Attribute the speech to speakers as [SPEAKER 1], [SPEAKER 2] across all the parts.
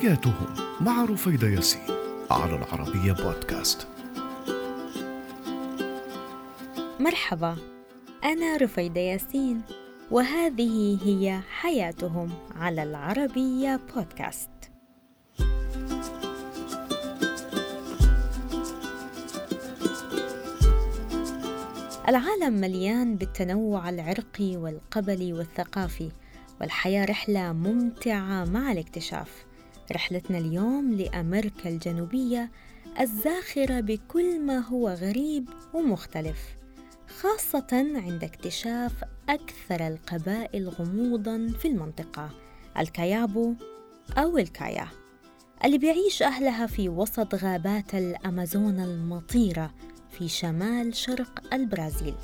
[SPEAKER 1] حياتهم مع رفيدة ياسين على العربية بودكاست.
[SPEAKER 2] مرحبا أنا رفيدة ياسين وهذه هي حياتهم على العربية بودكاست. العالم مليان بالتنوع العرقي والقبلي والثقافي والحياة رحلة ممتعة مع الاكتشاف. رحلتنا اليوم لأمريكا الجنوبية الزاخرة بكل ما هو غريب ومختلف خاصة عند اكتشاف أكثر القبائل غموضا في المنطقة الكايابو أو الكايا اللي بيعيش أهلها في وسط غابات الأمازون المطيرة في شمال شرق البرازيل.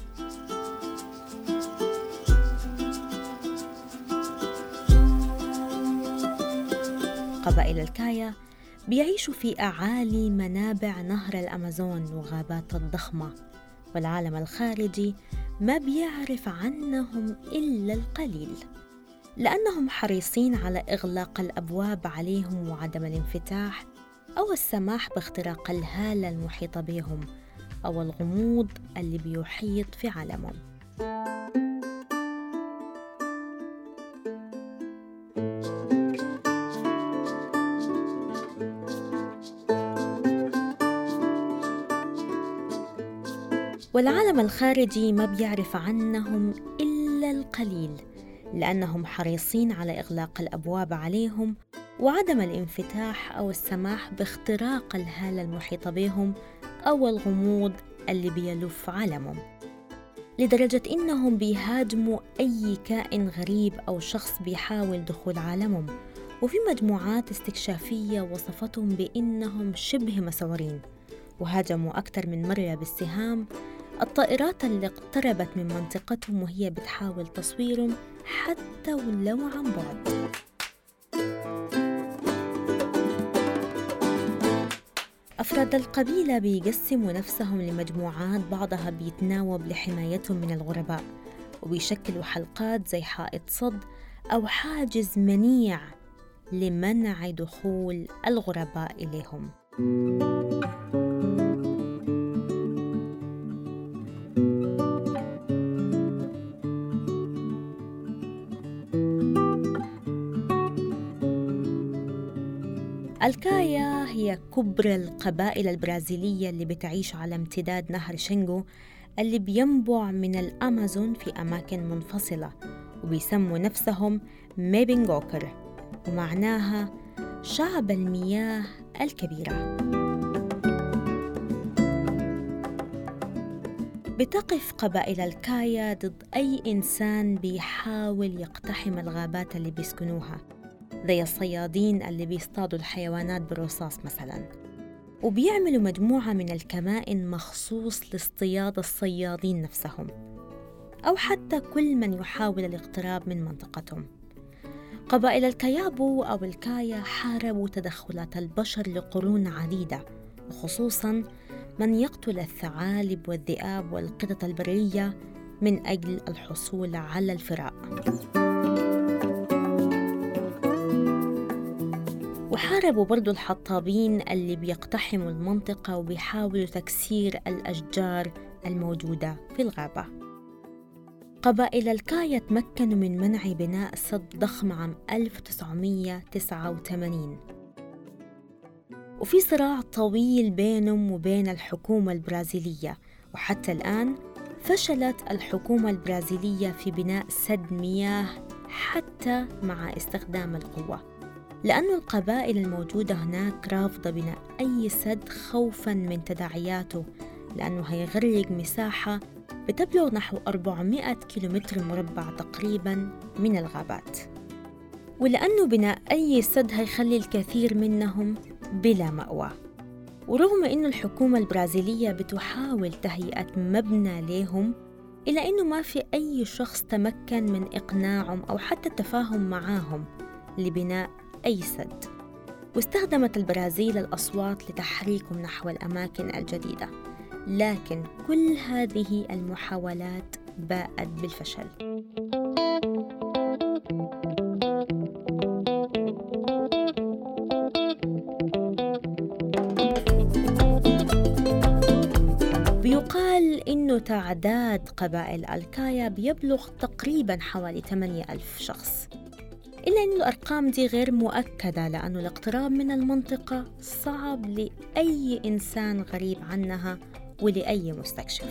[SPEAKER 2] قبائل الكايا بيعيشوا في أعالي منابع نهر الأمازون وغابات الضخمة. والعالم الخارجي ما بيعرف عنهم إلا القليل. لأنهم حريصين على إغلاق الأبواب عليهم وعدم الانفتاح أو السماح باختراق الهالة المحيطة بهم أو الغموض اللي بيحيط في عالمهم. والعالم الخارجي ما بيعرف عنهم إلا القليل لأنهم حريصين على إغلاق الأبواب عليهم وعدم الانفتاح أو السماح باختراق الهالة المحيطة بهم أو الغموض اللي بيلف عالمهم لدرجة إنهم بيهاجموا أي كائن غريب أو شخص بيحاول دخول عالمهم وفي مجموعات استكشافية وصفتهم بإنهم شبه مسعورين وهاجموا أكثر من مرة بالسهام الطائرات اللي اقتربت من منطقتهم وهي بتحاول تصويرهم حتى ولو عن بعد. أفراد القبيلة بيقسموا نفسهم لمجموعات بعضها بيتناوب لحمايتهم من الغرباء وبيشكلوا حلقات زي حائط صد أو حاجز منيع لمنع دخول الغرباء إليهم. الكايا هي كبرى القبائل البرازيلية اللي بتعيش على امتداد نهر شينغو اللي بينبع من الأمازون في أماكن منفصلة وبيسموا نفسهم ميبنغوكر ومعناها شعب المياه الكبيرة. بتقف قبائل الكايا ضد أي إنسان بيحاول يقتحم الغابات اللي بيسكنوها. زي الصيادين اللي بيصطادوا الحيوانات بالرصاص مثلا. وبيعملوا مجموعة من الكمائن مخصوص لاصطياد الصيادين نفسهم. أو حتى كل من يحاول الاقتراب من منطقتهم. قبائل الكيابو أو الكايا حاربوا تدخلات البشر لقرون عديدة وخصوصا من يقتل الثعالب والذئاب والقطط البرية من أجل الحصول على الفراء وحاربوا برضو الحطابين اللي بيقتحموا المنطقة وبيحاولوا تكسير الأشجار الموجودة في الغابة. قبائل الكايا تمكنوا من منع بناء سد ضخم عام 1989 وفي صراع طويل بينهم وبين الحكومة البرازيلية وحتى الآن فشلت الحكومة البرازيلية في بناء سد مياه حتى مع استخدام القوة. لأن القبائل الموجودة هناك رافضة بناء أي سد خوفا من تداعياته لأنه هيغرق مساحة بتبلغ نحو 400 كيلومتر مربع تقريبا من الغابات. ولأنه بناء أي سد هيخلي الكثير منهم بلا مأوى. ورغم أن الحكومة البرازيلية بتحاول تهيئة مبنى لهم إلا أنه ما في أي شخص تمكن من إقناعهم أو حتى التفاهم معاهم لبناء أي سد واستخدمت البرازيل الأصوات لتحريكهم نحو الأماكن الجديدة لكن كل هذه المحاولات باءت بالفشل. بيقال إنه تعداد قبائل الكايا بيبلغ تقريبا حوالي 8000 شخص. إلا أن الأرقام دي غير مؤكدة لأن الاقتراب من المنطقة صعب لأي إنسان غريب عنها ولأي مستكشف.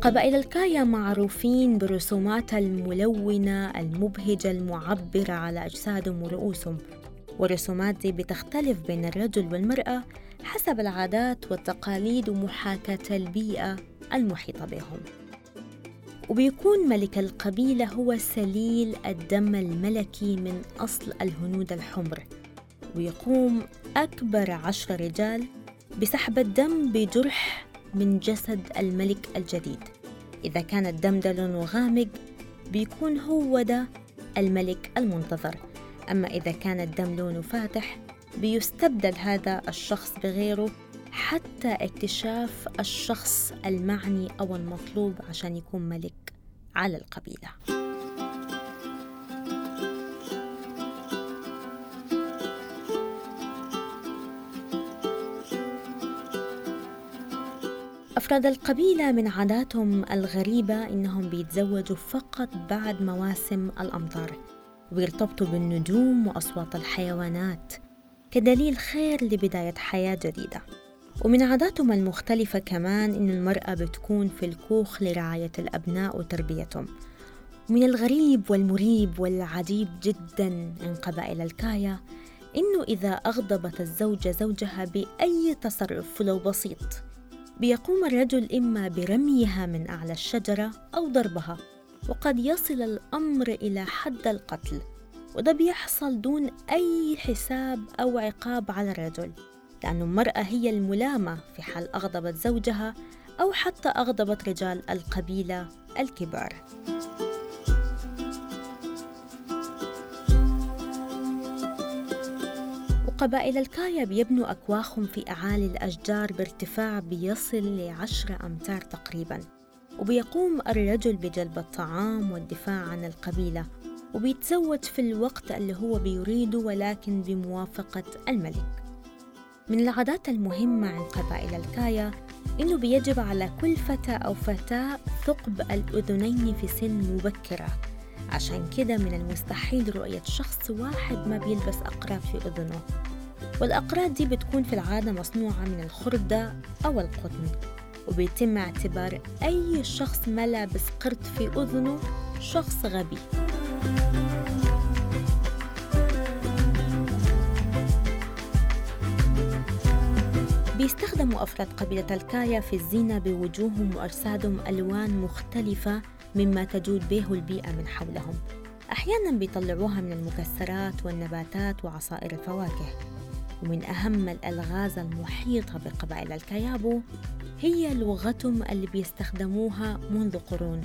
[SPEAKER 2] قبائل الكايا معروفين برسومات الملونة المبهجة المعبرة على أجسادهم ورؤوسهم والرسومات دي بتختلف بين الرجل والمرأة حسب العادات والتقاليد ومحاكاة البيئة المحيطة بهم. وبيكون ملك القبيلة هو سليل الدم الملكي من أصل الهنود الحمر. ويقوم أكبر عشر رجال بسحب الدم بجرح من جسد الملك الجديد. إذا كان الدم ده لونه غامق بيكون هو ده الملك المنتظر. أما إذا كان الدم لونه فاتح بيستبدل هذا الشخص بغيره حتى اكتشاف الشخص المعني أو المطلوب عشان يكون ملك على القبيلة. أفراد القبيلة من عاداتهم الغريبة إنهم بيتزوجوا فقط بعد مواسم الأمطار ويرتبطوا بالنجوم وأصوات الحيوانات كدليل خير لبداية حياة جديدة. ومن عاداتهم المختلفة كمان إن المرأة بتكون في الكوخ لرعاية الأبناء وتربيتهم. من الغريب والمريب والعجيب جدا عن قبائل الكايا إنه إذا أغضبت الزوجة زوجها بأي تصرف ولو بسيط بيقوم الرجل إما برميها من أعلى الشجرة أو ضربها وقد يصل الأمر إلى حد القتل وده بيحصل دون أي حساب أو عقاب على الرجل. لأن المرأة هي الملامة في حال أغضبت زوجها أو حتى أغضبت رجال القبيلة الكبار. وقبائل الكايا بيبنوا أكواخهم في أعالي الأشجار بارتفاع بيصل لعشرة أمتار تقريباً. وبيقوم الرجل بجلب الطعام والدفاع عن القبيلة. وبيتزوج في الوقت اللي هو بيريده ولكن بموافقة الملك. من العادات المهمة عند قبائل الكايا إنه بيجب على كل فتى أو فتاة ثقب الأذنين في سن مبكرة. عشان كده من المستحيل رؤية شخص واحد ما بيلبس أقراط في أذنه. والأقراط دي بتكون في العادة مصنوعة من الخردة أو القطن وبيتم اعتبار أي شخص ما لابس قرد في أذنه شخص غبي. بيستخدموا أفراد قبيلة الكايا في الزينة بوجوههم وأجسادهم ألوان مختلفة مما تجود به البيئة من حولهم. أحيانا بيطلعوها من المكسرات والنباتات وعصائر الفواكه. ومن أهم الألغاز المحيطة بقبائل الكيابو هي لغتهم اللي بيستخدموها منذ قرون.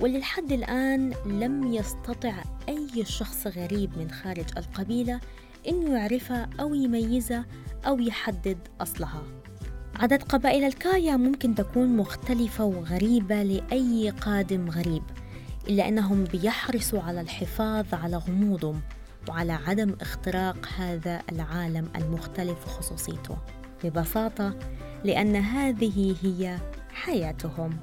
[SPEAKER 2] واللي لحد الآن لم يستطع أي شخص غريب من خارج القبيلة إنه يعرفها أو يميزها أو يحدد أصلها. عدد قبائل الكايا ممكن تكون مختلفة وغريبة لأي قادم غريب إلا أنهم بيحرصوا على الحفاظ على غموضهم وعلى عدم اختراق هذا العالم المختلف وخصوصيته ببساطة لأن هذه هي حياتهم.